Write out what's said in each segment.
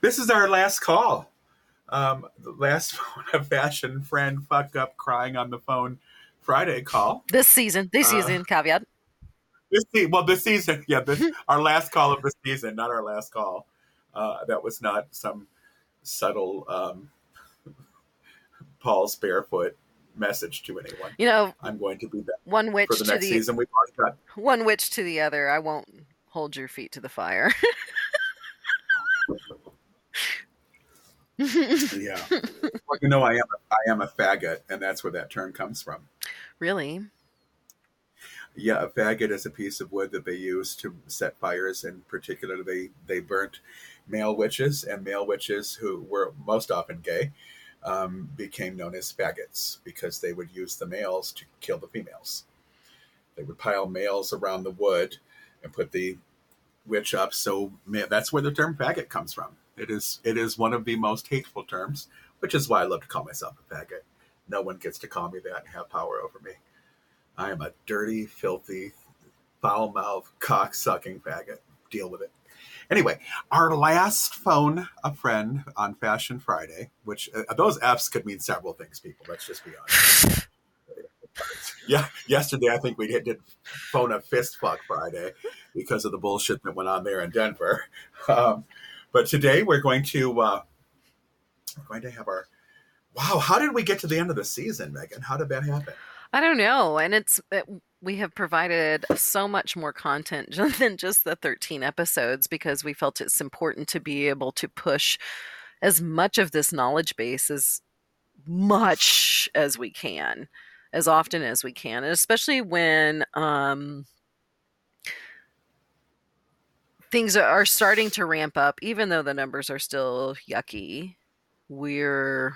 this is our last call. Um, the last phone a fashion friend fuck up crying on the phone Friday call. This season, this Uh, season, caveat. This se- well, this season, yeah, this our last call of the season, not our last call. Uh, that was not some subtle um, Paul's barefoot message to anyone. You know, I'm going to be back one witch for the to next the season. Got one witch to the other. I won't hold your feet to the fire. Yeah. well, you know, I am a, I am a faggot, and that's where that term comes from. really? Yeah, a faggot is a piece of wood that they use to set fires. In particular, they they burnt male witches, and male witches who were most often gay um, became known as faggots because they would use the males to kill the females. They would pile males around the wood and put the witch up. So that's where the term faggot comes from. It is it is one of the most hateful terms, which is why I love to call myself a faggot. No one gets to call me that and have power over me. I am a dirty, filthy, foul mouthed, cock sucking faggot. Deal with it. Anyway, our last phone a friend on Fashion Friday, which uh, those F's could mean several things, people. Let's just be honest. yeah, yesterday I think we did, did phone a fist fuck Friday because of the bullshit that went on there in Denver. Um, but today we're going to uh, we're going to have our wow. How did we get to the end of the season, Megan? How did that happen? I don't know. And it's it, we have provided so much more content than just the 13 episodes because we felt it's important to be able to push as much of this knowledge base as much as we can, as often as we can, and especially when um, things are starting to ramp up, even though the numbers are still yucky. We're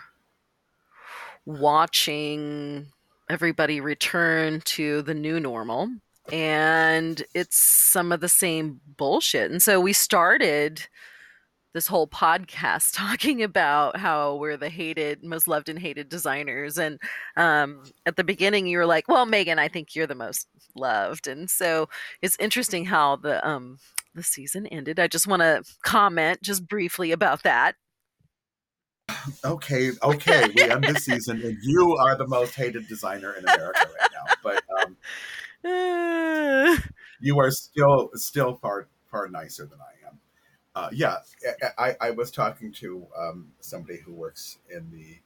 watching everybody return to the new normal and it's some of the same bullshit. And so we started this whole podcast talking about how we're the hated most loved and hated designers. And um, at the beginning you were like well megan i think you're the most loved. And so it's interesting how the um the season ended i just want to comment just briefly about that okay, okay, we end the season, and you are the most hated designer in America right now. But um, you are still still far far nicer than I am. Uh, yeah, I, I, I was talking to um, somebody who works in the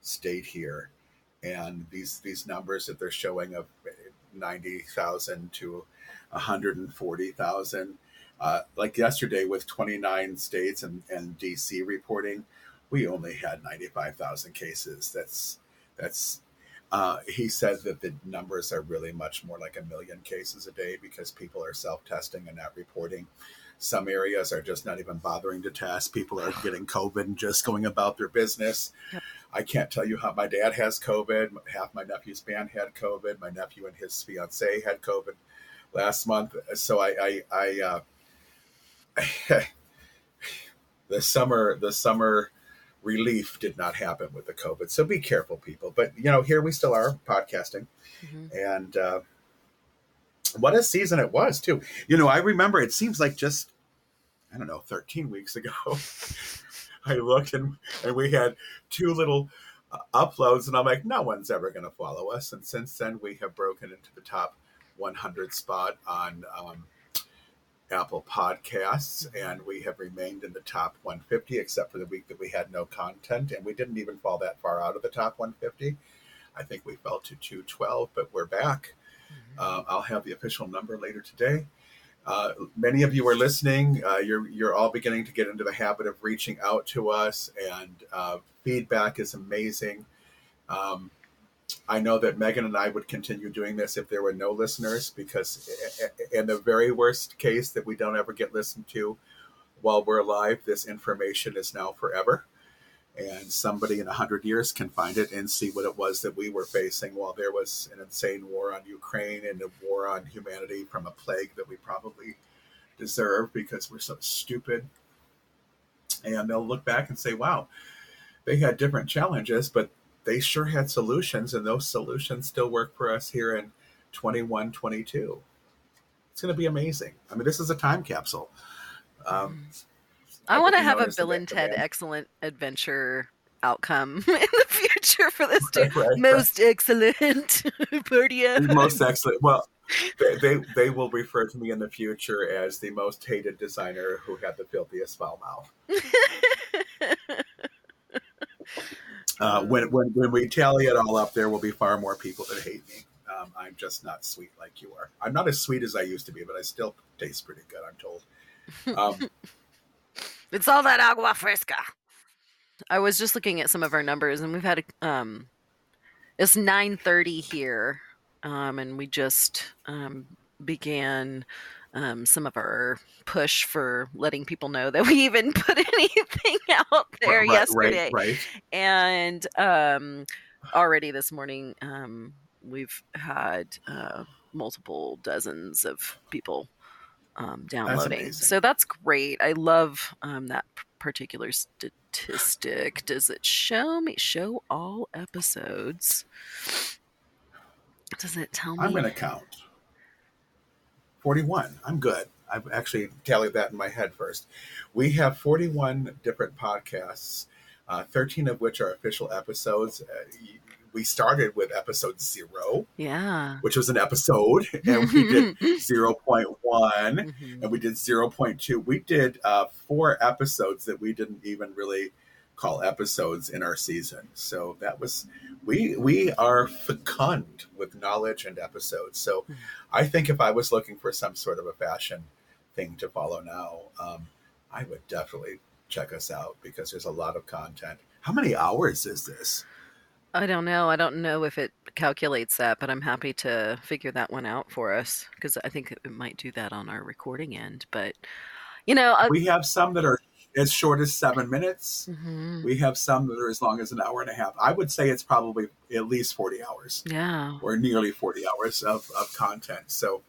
state here, and these these numbers that they're showing of ninety thousand to one hundred and forty thousand. Uh, like yesterday, with twenty nine states and, and DC reporting, we only had ninety five thousand cases. That's that's uh, he said that the numbers are really much more like a million cases a day because people are self testing and not reporting. Some areas are just not even bothering to test. People are getting COVID and just going about their business. I can't tell you how my dad has COVID. Half my nephew's band had COVID. My nephew and his fiance had COVID last month. So I, I, I uh, the summer, the summer relief did not happen with the COVID. So be careful, people. But you know, here we still are podcasting, mhm. and uh, what a season it was too. You know, I remember it seems like just I don't know, thirteen weeks ago. I looked and and we had two little uh, uploads, and I'm like, no one's ever going to follow us. And since then, we have broken into the top 100 spot on. Um, Apple Podcasts, and we have remained in the top 150, except for the week that we had no content, and we didn't even fall that far out of the top 150. I think we fell to 212, but we're back. Uh, I'll have the official number later today. Uh, many of you are listening. Uh, you're you're all beginning to get into the habit of reaching out to us, and uh, feedback is amazing. Um, I know that Megan and I would continue doing this if there were no listeners, because in the very worst case that we don't ever get listened to while we're alive, this information is now forever. And somebody in a hundred years can find it and see what it was that we were facing while there was an insane war on Ukraine and a war on humanity from a plague that we probably deserve because we're so stupid. And they'll look back and say, wow, they had different challenges, but they sure had solutions, and those solutions still work for us here in 21, 22. It's going to be amazing. I mean, this is a time capsule. Um, I want to have a Bill and Ted excellent adventure outcome in the future for this. Right, right. Most excellent party most excellent. Well, they, they they will refer to me in the future as the most hated designer who had the filthiest foul mouth. Uh, when, when when we tally it all up, there will be far more people that hate me. Um, I'm just not sweet like you are. I'm not as sweet as I used to be, but I still taste pretty good. I'm told. Um, It's all that agua fresca. I was just looking at some of our numbers, and we've had um, it's nine thirty here, um, and we just um, began um, some of our push for letting people know that we even put anything out there right, yesterday. right, right. and um, already this morning um, we've had uh, multiple dozens of people um, downloading amazing. so that's great i love um, that particular statistic does it show me show all episodes does it tell me I'm going to count. 41. I'm good. I've actually tallied that in my head first. We have 41 different podcasts, uh, 13 of which are official episodes. Uh, we started with episode zero, yeah which was an episode, and we did 0.1 Mhm. and we did 0.2. We did uh, four episodes that we didn't even really call episodes in our season. So that was we we are fecund with knowledge and episodes. So Mhm. I think if I was looking for some sort of a fashion thing to follow now, um, I would definitely check us out because there's a lot of content. How many hours is this? I don't know. I don't know if it calculates that, but I'm happy to figure that one out for us because I think it might do that on our recording end. But you know, I, We have some that are as short as seven minutes. Mhm. We have some that are as long as an hour and a half. I would say it's probably at least 40 hours yeah. or nearly 40 hours of, of content. So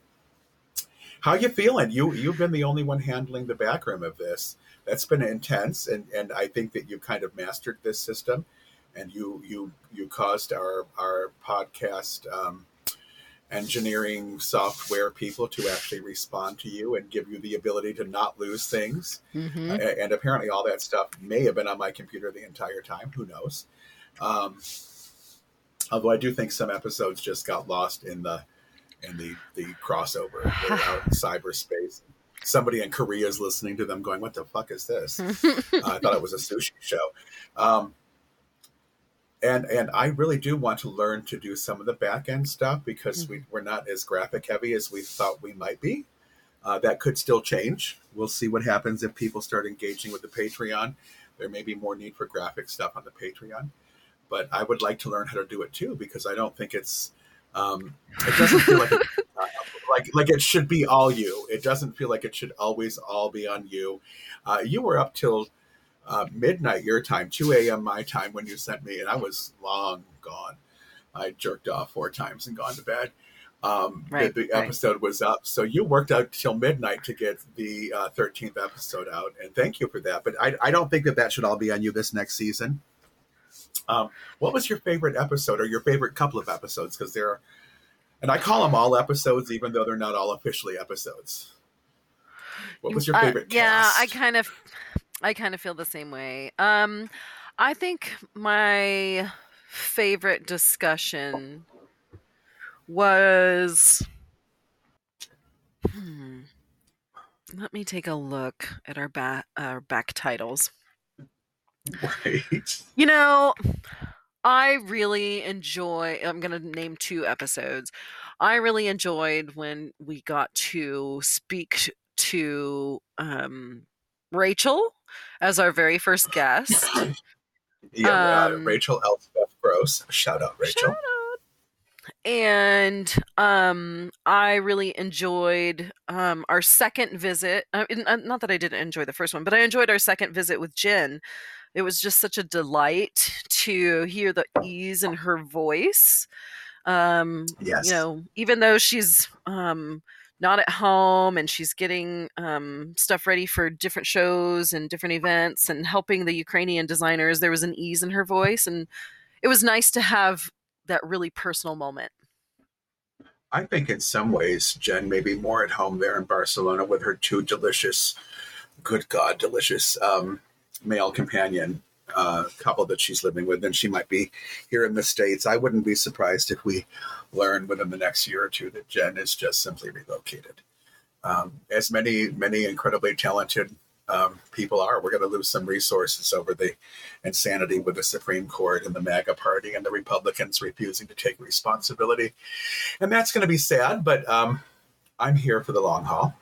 how you feeling? You you've been the only one handling the backroom of this. That's been intense and, and I think that you kind of mastered this system and you you you caused our our podcast um, engineering software people to actually respond to you and give you the ability to not lose things hmm a- and apparently all that stuff may have been on my computer the entire time. Who knows? Um, although I do think some episodes just got lost in the in the the crossover out in cyberspace. Somebody in Korea is listening to them, going, "What the fuck is this?" Uh, I thought it was a sushi show. Um, and and I really do want to learn to do some of the back end stuff because we, we're not as graphic heavy as we thought we might be. Uh, that could still change. We'll see what happens if people start engaging with the Patreon. There may be more need for graphic stuff on the Patreon, but I would like to learn how to do it too because I don't think it's. Um, it doesn't feel like it, uh, like like it should be all you. It doesn't feel like it should always all be on you. Uh, you were up till uh, midnight your time, 2 a.m. my time when you sent me, and I was long gone. I jerked off four times and gone to bed. Um, Right, the, the right. episode was up, so you worked out till midnight to get the uh, 13th episode out, and thank you for that. But I, I don't think that that should all be on you this next season. Um, what was your favorite episode or your favorite couple of episodes? Because there are, and I call them all episodes, even though they're not all officially episodes. What was your Uh, favorite? yeah, I kind of, I kind of feel the same way. Um, I think my favorite discussion was. Hmm, let me take a look at our back our back titles. Right. You know, I really enjoy. I'm going to name two episodes. I really enjoyed when we got to speak to um, Rachel as our very first guest. Yeah, uh, Um, Rachel Elspeth Gross. Shout out, Rachel. Shout out. And um, I really enjoyed um, our second visit. Uh, uh, not that I didn't enjoy the first one, but I enjoyed our second visit with Jen. It was just such a delight to hear the ease in her voice. Um, Yes. You know, even though she's um, not at home and she's getting um, stuff ready for different shows and different events and helping the Ukrainian designers, there was an ease in her voice. And it was nice to have that really personal moment. I think in some ways Jen may be more at home there in Barcelona with her two delicious good God, delicious um, male companion uh, couple that she's living with, and she might be here in the States. I wouldn't be surprised if we learn within the next year or two that Jen is just simply relocated. Um, as many, many incredibly talented um, people are, we're going to lose some resources over the insanity with the Supreme Court and the MAGA party and the Republicans refusing to take responsibility. And that's going to be sad, but um, I'm here for the long haul.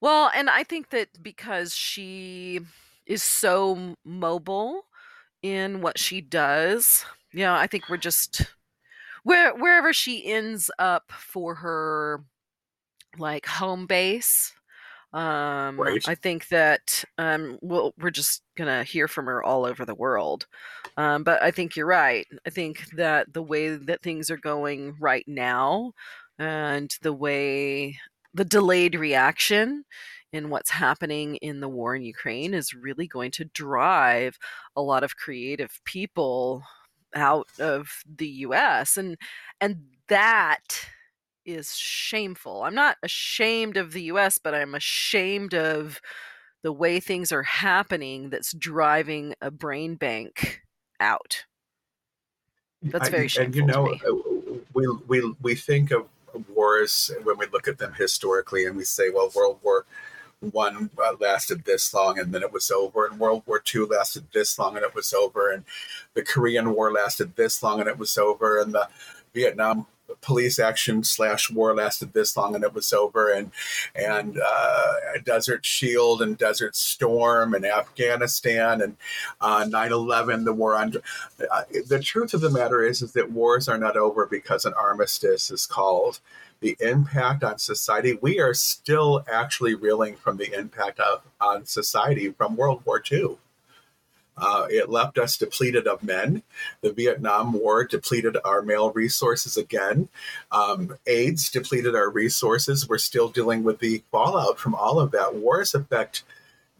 Well, and I think that because she is so mobile in what she does, Yeah, I think we're just where wherever she ends up for her like home base. Um, Right. I think that um, we'll, we're just gonna hear from her all over the world. Um, but I think you're right. I think that the way that things are going right now, and the way the delayed reaction in what's happening in the war in Ukraine is really going to drive a lot of creative people out of the US and and that is shameful. I'm not ashamed of the US, but I'm ashamed of the way things are happening that's driving a brain bank out. That's I- very And shameful you to know, uh, we we we think of wars when we look at them historically, and we say, well, World War One uh, lasted this long, and then it was over, and World War Two lasted this long, and it was over, and the Korean War lasted this long, and it was over, and the Vietnam police action slash war lasted this long and it was over. And and uh, desert shield and desert storm and afghanistan and uh, 9-11 the war on uh, the truth of the matter is is that wars are not over because an armistice is called. The impact on society we are still actually reeling from the impact of on society from world war ii uh, it left us depleted of men. The Vietnam War depleted our male resources again. Um, AIDS depleted our resources. We're still dealing with the fallout from all of that. Wars affect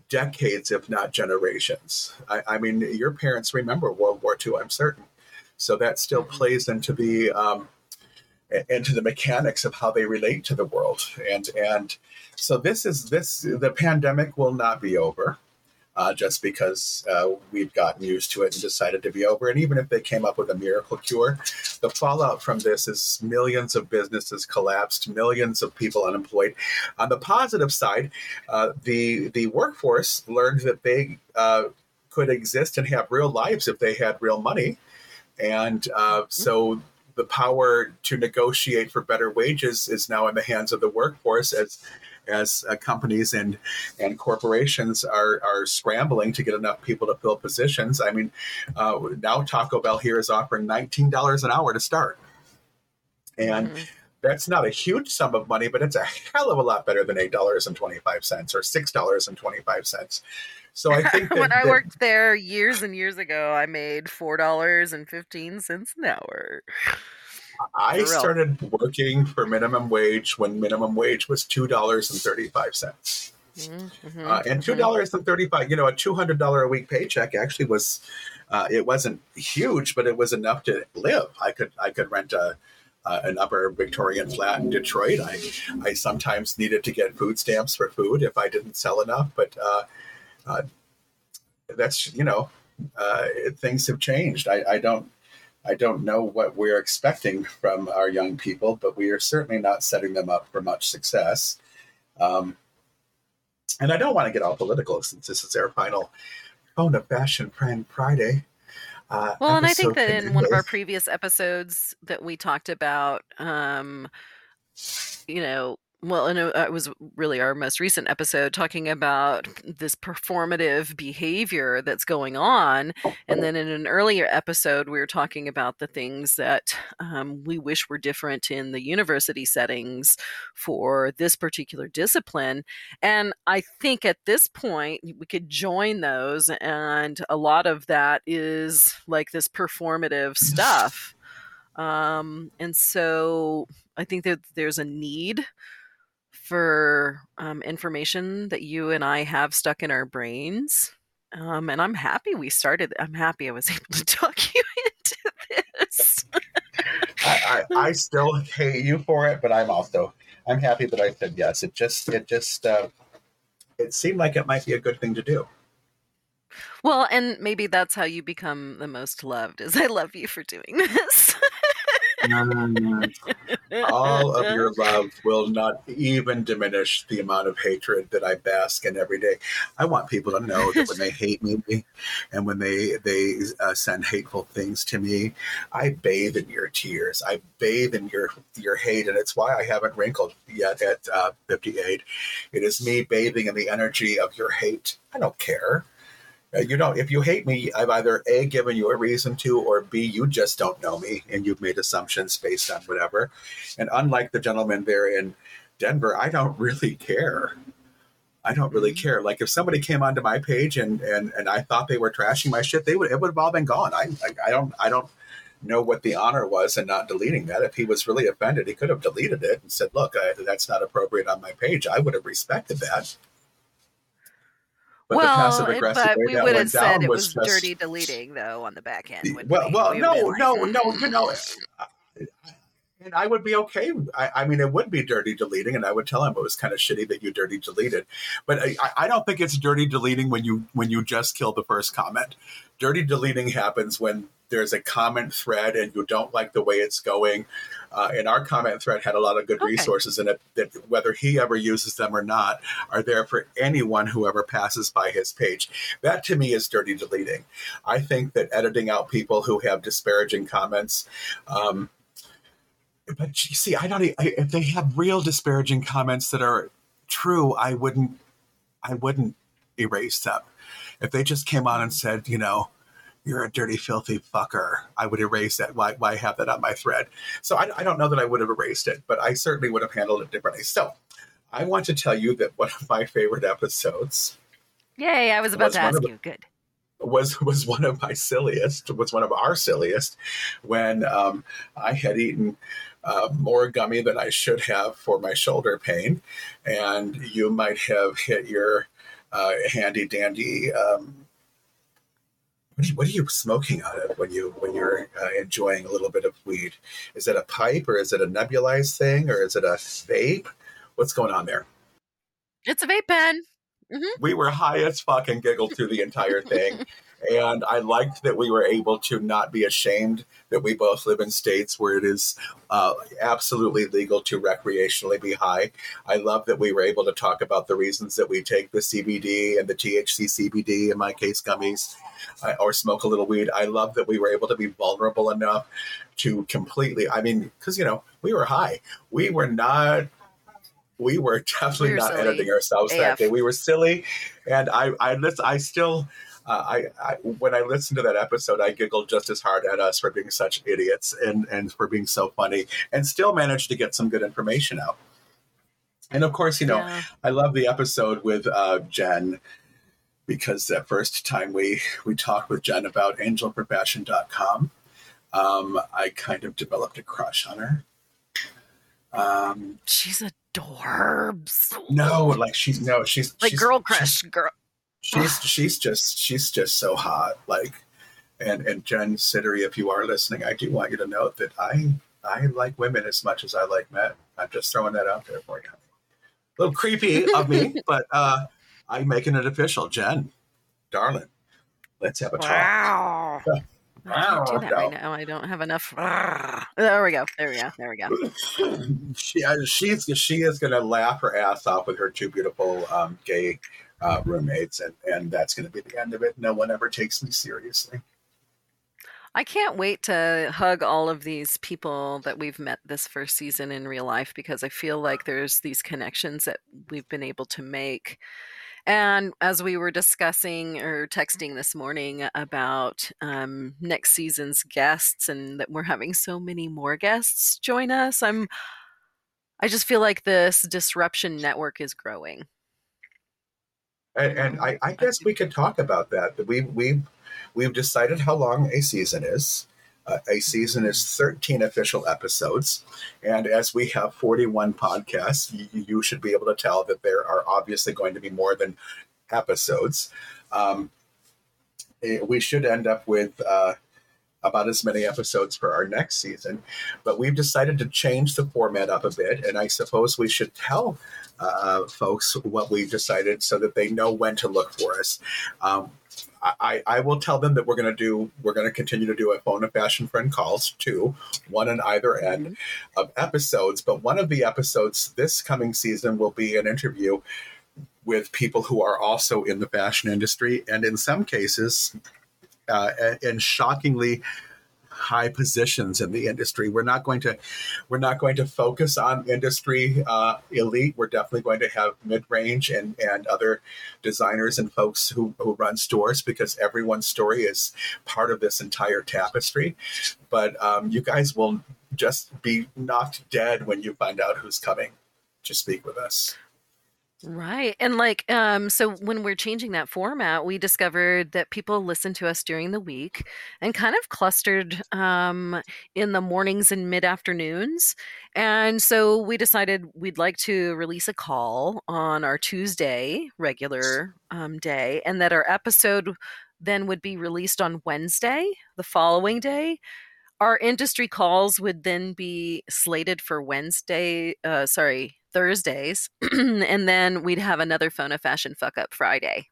decades, if not generations. I, I mean, your parents remember World War II, I'm certain. So that still plays into the um, into the mechanics of how they relate to the world. And and so this is this the pandemic will not be over uh, just because uh, we've gotten used to it and decided to be over. And even if they came up with a miracle cure, the fallout from this is millions of businesses collapsed, millions of people unemployed. On the positive side, uh, the the workforce learned that they uh, could exist and have real lives if they had real money, and uh, so. The power to negotiate for better wages is now in the hands of the workforce as as uh, companies and and corporations are are scrambling to get enough people to fill positions. I mean, uh, now Taco Bell here is offering nineteen dollars an hour to start, and Mhm. that's not a huge sum of money, but it's a hell of a lot better than eight dollars and twenty five cents or six dollars and twenty five cents. So I think that, when I that- worked there years and years ago, I made four dollars and fifteen cents an hour. I started working for minimum wage when minimum wage was two dollars and thirty five cents. Mhm, mhm, uh, and two mhm. dollars and thirty five. You know, a two hundred dollar a week paycheck actually was. Uh, it wasn't huge, but it was enough to live. I could I could rent a. Uh, an upper Victorian flat in Detroit. I, I sometimes needed to get food stamps for food if I didn't sell enough, but uh, uh, that's you know uh, things have changed. I, I don't I don't know what we're expecting from our young people, but we are certainly not setting them up for much success. Um, and I don't want to get all political since this is our final phone of fashion friend Friday. Uh, Well, and I think that in one of our previous episodes that we talked about, um, you know, well, and it was really our most recent episode talking about this performative behavior that's going on. And then in an earlier episode, we were talking about the things that um, we wish were different in the university settings for this particular discipline. And I think at this point, we could join those. And a lot of that is like this performative stuff. Um, and so I think that there's a need for um, information that you and I have stuck in our brains. Um, and I'm happy we started. I'm happy I was able to talk you into this. I, I, I still hate you for it, but I'm also I'm happy that I said yes. It just it just uh, it seemed like it might be a good thing to do. Well, and maybe that's how you become the most loved. Is I love you for doing this. All of your love will not even diminish the amount of hatred that I bask in every day. I want people to know that when they hate me and when they they uh, send hateful things to me, I bathe in your tears. I bathe in your your hate, and it's why I haven't wrinkled yet at uh, 58. It is me bathing in the energy of your hate. I don't care. Uh, you know, if you hate me, I've either A, given you a reason to, or B, you just don't know me and you've made assumptions based on whatever. And unlike the gentleman there in Denver, I don't really care. I don't really mm-hmm. care. Like if somebody came onto my page and and and I thought they were trashing my shit, they would it would have all been gone. I I, I don't I don't know what the honor was in not deleting that. If he was really offended, he could have deleted it and said, "Look, I, that's not appropriate on my page." I would have respected that. But well, but we would have said it was, was just, dirty deleting though on the back end. Well, we? well, we no, no, like, no, you know, and I would be okay. I, I, mean, it would be dirty deleting, and I would tell him it was kind of shitty that you dirty deleted. But I, I don't think it's dirty deleting when you when you just kill the first comment. Dirty deleting happens when there's a comment thread and you don't like the way it's going. Uh, and our comment thread had a lot of good okay. resources in it that whether he ever uses them or not are there for anyone who ever passes by his page. That to me is dirty deleting. I think that editing out people who have disparaging comments. Um, but you see, I don't. I, if they have real disparaging comments that are true, I wouldn't. I wouldn't erase them. If they just came on and said, you know, you're a dirty, filthy fucker. I would erase that. Why, why have that on my thread? So I, I don't know that I would have erased it, but I certainly would have handled it differently. So I want to tell you that one of my favorite episodes. Yay! I was about was to ask the, you. Good. Was was one of my silliest. Was one of our silliest when um, I had eaten uh, more gummy than I should have for my shoulder pain, and you might have hit your uh, handy dandy um, what are, you, what are you smoking out of when you when you're uh, enjoying a little bit of weed? Is it a pipe or is it a nebulized thing or is it a vape? What's going on there? It's a vape pen. Mm-hmm. We were high as fuck and giggled through the entire thing. and I liked that we were able to not be ashamed that we both live in states where it is uh, absolutely legal to recreationally be high. I love that we were able to talk about the reasons that we take the CBD and the THC CBD, in my case, gummies, uh, or smoke a little weed. I love that we were able to be vulnerable enough to completely, I mean, because, you know, we were high. We were not we were definitely we were not silly. editing ourselves AF. that day. We were silly, and I, I, I still uh, I, I, when I listened to that episode, I giggled just as hard at us for being such idiots and and for being so funny, and still managed to get some good information out. And of course, you know, yeah. I love the episode with uh, Jen because that first time we we talked with Jen about angelforfashion.com, um, I kind of developed a crush on her. Um, she's adorbs. No, like she's no, she's like she's, girl crush, girl she's she's just she's just so hot. Like, and and Jen Sittery, if you are listening, I do want you to know that I I like women as much as I like men. I'm just throwing that out there for you. A little creepy of me, but uh, I'm making it official. Jen, darling, let's have a talk. Wow. I can't do that right now. I don't have enough. There we go. There we go. There we go. she, uh, she's she is going to laugh her ass off with her two beautiful um, gay uh, roommates, and and that's going to be the end of it. No one ever takes me seriously. I can't wait to hug all of these people that we've met this first season in real life because I feel like there's these connections that we've been able to make. And as we were discussing or texting this morning about um, next season's guests and that we're having so many more guests join us, I'm I just feel like this disruption network is growing. And, and I, I, guess we could talk about that. We we we've decided how long a season is. Uh, a season is 13 official episodes. And as we have 41 podcasts, you, you, should be able to tell that there are obviously going to be more than episodes. Um, eh, we should end up with uh, about as many episodes for our next season. But we've decided to change the format up a bit, and I suppose we should tell uh, folks what we've decided so that they know when to look for us. Um, I, I will tell them that we're going to do we're going to continue to do a phone a fashion friend calls too one on either end mm-hmm. of episodes but one of the episodes this coming season will be an interview with people who are also in the fashion industry and in some cases uh, and shockingly high positions in the industry. We're not going to we're not going to focus on industry uh, elite. We're definitely going to have mid range and and other designers and folks who who run stores because everyone's story is part of this entire tapestry. But um, you guys will just be knocked dead when you find out who's coming to speak with us. Right. And like um so when we're changing that format, we discovered that people listen to us during the week and kind of clustered um in the mornings and mid-afternoons. And so we decided we'd like to release a call on our Tuesday regular um, day and that our episode then would be released on Wednesday, the following day our industry calls would then be slated for Wednesday, uh, sorry, Thursdays, and then we'd have another phone a fashion fuck up Friday.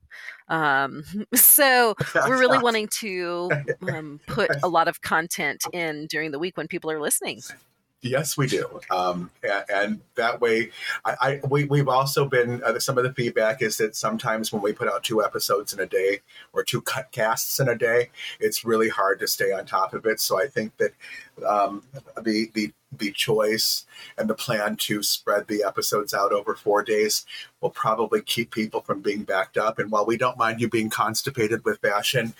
Um, so we're really wanting to um, put a lot of content in during the week when people are listening. Yes, we do, um, and, and, that way, I, I we, we've also been uh, some of the feedback is that sometimes when we put out two episodes in a day or two cut casts in a day, it's really hard to stay on top of it. So I think that um, the the the choice and the plan to spread the episodes out over four days will probably keep people from being backed up. And while we don't mind you being constipated with fashion,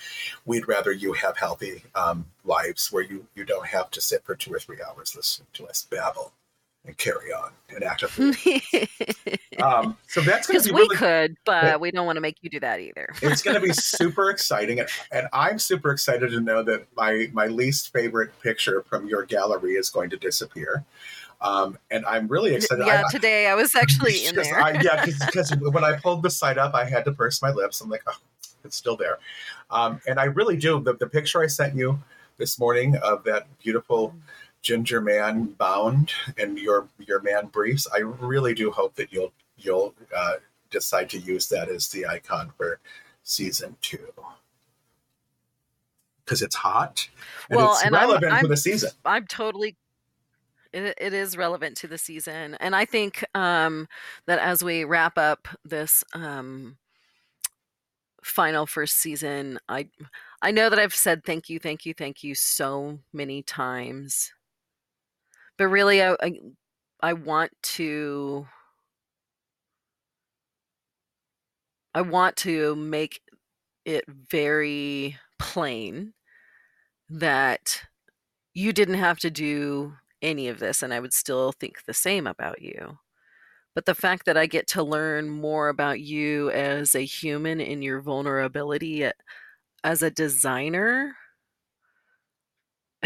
we'd rather you have healthy um, lives where you, you don't have to sit for two or three hours listening to us babble and carry on and act um, so that's going to be we could, but we don't want to make you do that either. it's going to be super exciting, and, and, I'm super excited to know that my my least favorite picture from your gallery is going to disappear. Um, and I'm really excited. Yeah, I, today I was actually in there. I, yeah, because when I pulled the site up, I had to purse my lips. I'm like, oh, it's still there. Um, and I really do. The, the picture I sent you this morning of that beautiful. Mm-hmm ginger man bound and your your man briefs i really do hope that you'll you'll uh, decide to use that as the icon for season two. Because it's hot and well, it's and relevant I'm, I'm, for the season. I'm totally it, it is relevant to the season. And i think um, that as we wrap up this um, final first season i i know that i've said thank you thank you thank you so many times but really I, I, I want to I want to make it very plain that you didn't have to do any of this and I would still think the same about you. But the fact that I get to learn more about you as a human in your vulnerability as a designer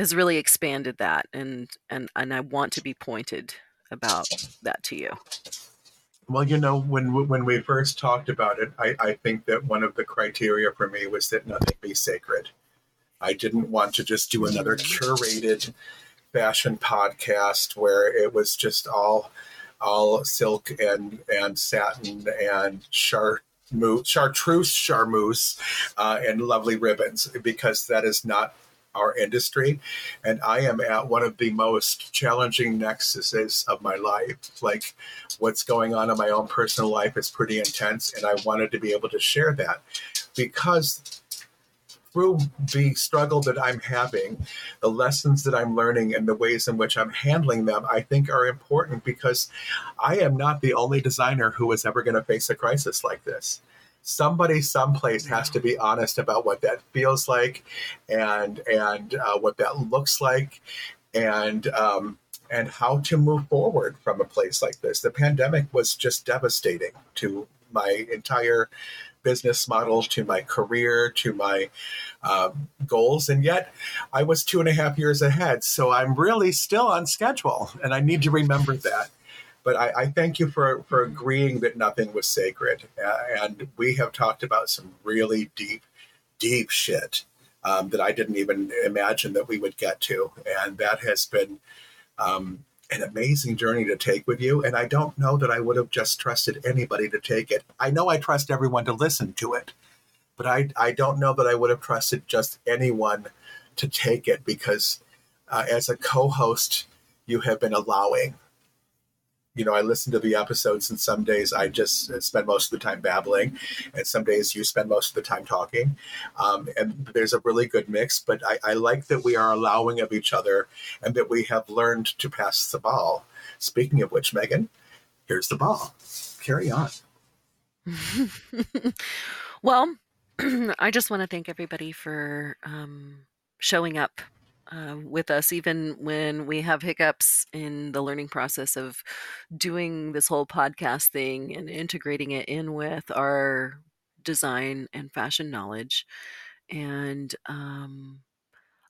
has really expanded that and and and I want to be pointed about that to you. Well, you know, when when we first talked about it, I, I think that one of the criteria for me was that nothing be sacred. I didn't want to just do another curated fashion podcast where it was just all all silk and and satin and char chartreuse charmeuse uh, and lovely ribbons because that is not our industry. And I am at one of the most challenging nexuses of my life. Like what's going on in my own personal life is pretty intense. And I wanted to be able to share that because through the struggle that I'm having, the lessons that I'm learning, and the ways in which I'm handling them, I think are important because I am not the only designer who is ever going to face a crisis like this somebody someplace has to be honest about what that feels like and and uh, what that looks like and um, and how to move forward from a place like this. The pandemic was just devastating to my entire business model to my career to my um, goals. And yet i was two and a half years ahead. So i'm really still on schedule and i need to remember that but I, I, thank you for, for agreeing that nothing was sacred. Uh, and we have talked about some really deep, deep shit um, that I didn't even imagine that we would get to. And that has been um, an amazing journey to take with you. And I don't know that I would have just trusted anybody to take it. I know I trust everyone to listen to it, but I, I don't know that I would have trusted just anyone to take it because uh, as a co host, you have been allowing you know, I listen to the episodes, and some days I just spend most of the time babbling, and some days you spend most of the time talking. Um, and there's a really good mix, but I, I like that we are allowing of each other and that we have learned to pass the ball. Speaking of which, Megan, here's the ball. Carry on. well, I just want to thank everybody for um, showing up uh, with us, even when we have hiccups in the learning process of doing this whole podcast thing and integrating it in with our design and fashion knowledge. And um,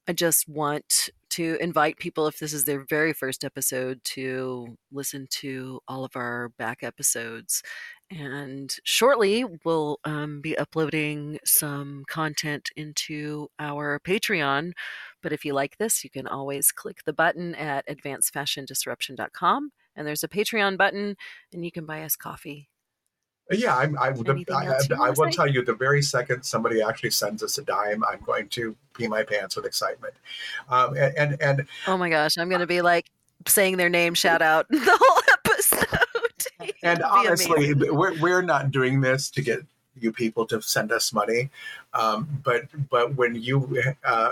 I just want to invite people, if this is their very first episode, to listen to all of our back episodes. And shortly, we'll um, be uploading some content into our Patreon but if you like this, you can always click the button at advancedfashiondisruption.com and there's a Patreon button and you can buy us coffee. Yeah, I'm, I, the, I, I, I will tell you the very second somebody actually sends us a dime, I'm going to pee my pants with excitement. Um, and, and, and oh my gosh, I'm going to be like saying their name, shout out the whole episode. and honestly, we're, we're not doing this to get you people to send us money. Um, but, but when you, uh,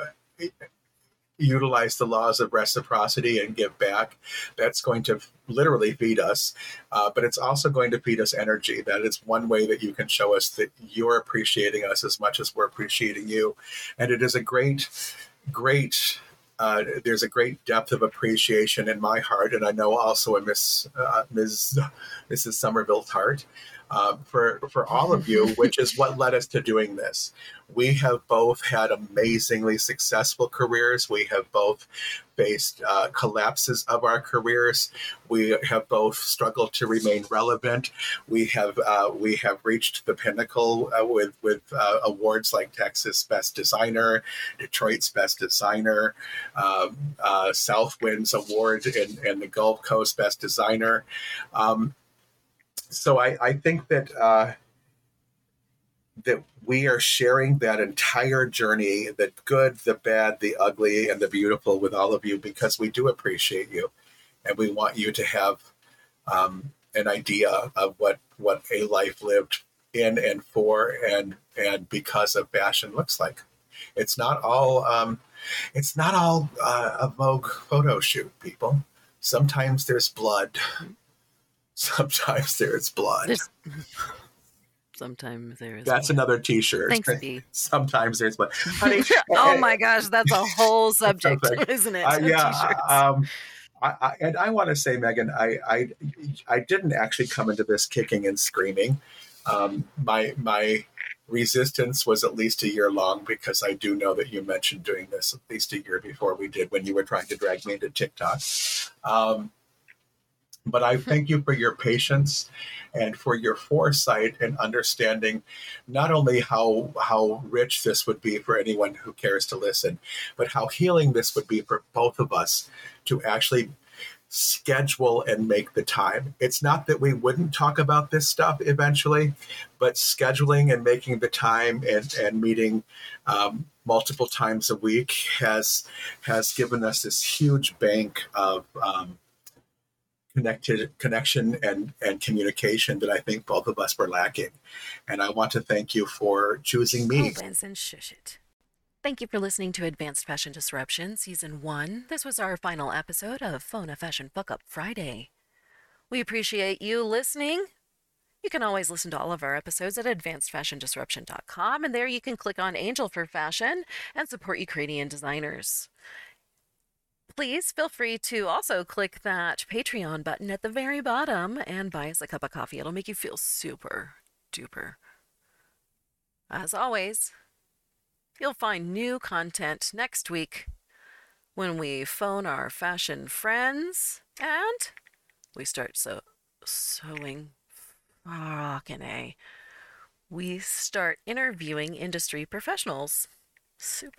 utilize the laws of reciprocity and give back, that's going to literally feed us. Uh, but it's also going to feed us energy. That is one way that you can show us that you're appreciating us as much as we're appreciating you. And it is a great, great. Uh, there's a great depth of appreciation in my heart, and I know also in Miss uh, Ms. Mrs. Summerville's heart uh, for for all of you, which is what led us to doing this. We have both had amazingly successful careers. We have both faced uh, collapses of our careers. We have both struggled to remain relevant. We have uh, we have reached the pinnacle uh, with with uh, awards like Texas Best Designer, Detroit's Best Designer, um, uh, Southwinds Award, and, the Gulf Coast Best Designer. Um, so I, I think that uh, that we are sharing that entire journey, the good, the bad, the ugly, and the beautiful with all of you because we do appreciate you, and we want you to have um, an idea of what what a life lived in and for and and because of fashion looks like. It's not all um, it's not all uh, a Vogue photo shoot, people. Sometimes there's blood. Sometimes there is blood. There's, sometimes there is. That's blood. another T-shirt. Thanks, B. Sometimes there's blood. Honey, oh my gosh, that's a whole subject, isn't it? Uh, yeah. Um, I, I, and I want to say, Megan, I, I I didn't actually come into this kicking and screaming. Um, my my resistance was at least a year long because I do know that you mentioned doing this at least a year before we did when you were trying to drag me into TikTok. Um, but I thank you for your patience and for your foresight and understanding not only how how rich this would be for anyone who cares to listen, but how healing this would be for both of us to actually schedule and make the time. It's not that we wouldn't talk about this stuff eventually, but scheduling and making the time and, and meeting um, multiple times a week has has given us this huge bank of um, connected connection and and communication that I think both of us were lacking. And I want to thank you for choosing me. Oh, shush it. Thank you for listening to Advanced Fashion Disruption Season 1. This was our final episode of Phone a Fashion Fuck Up Friday. We appreciate you listening. You can always listen to all of our episodes at advancedfashiondisruption.com, and there you can click on Angel for Fashion and support Ukrainian designers please feel free to also click that Patreon button at the very bottom and buy us a cup of coffee. It'll make you feel super duper. As always, you'll find new content next week when we phone our fashion friends and we start so sewing fucking a we start interviewing industry professionals super.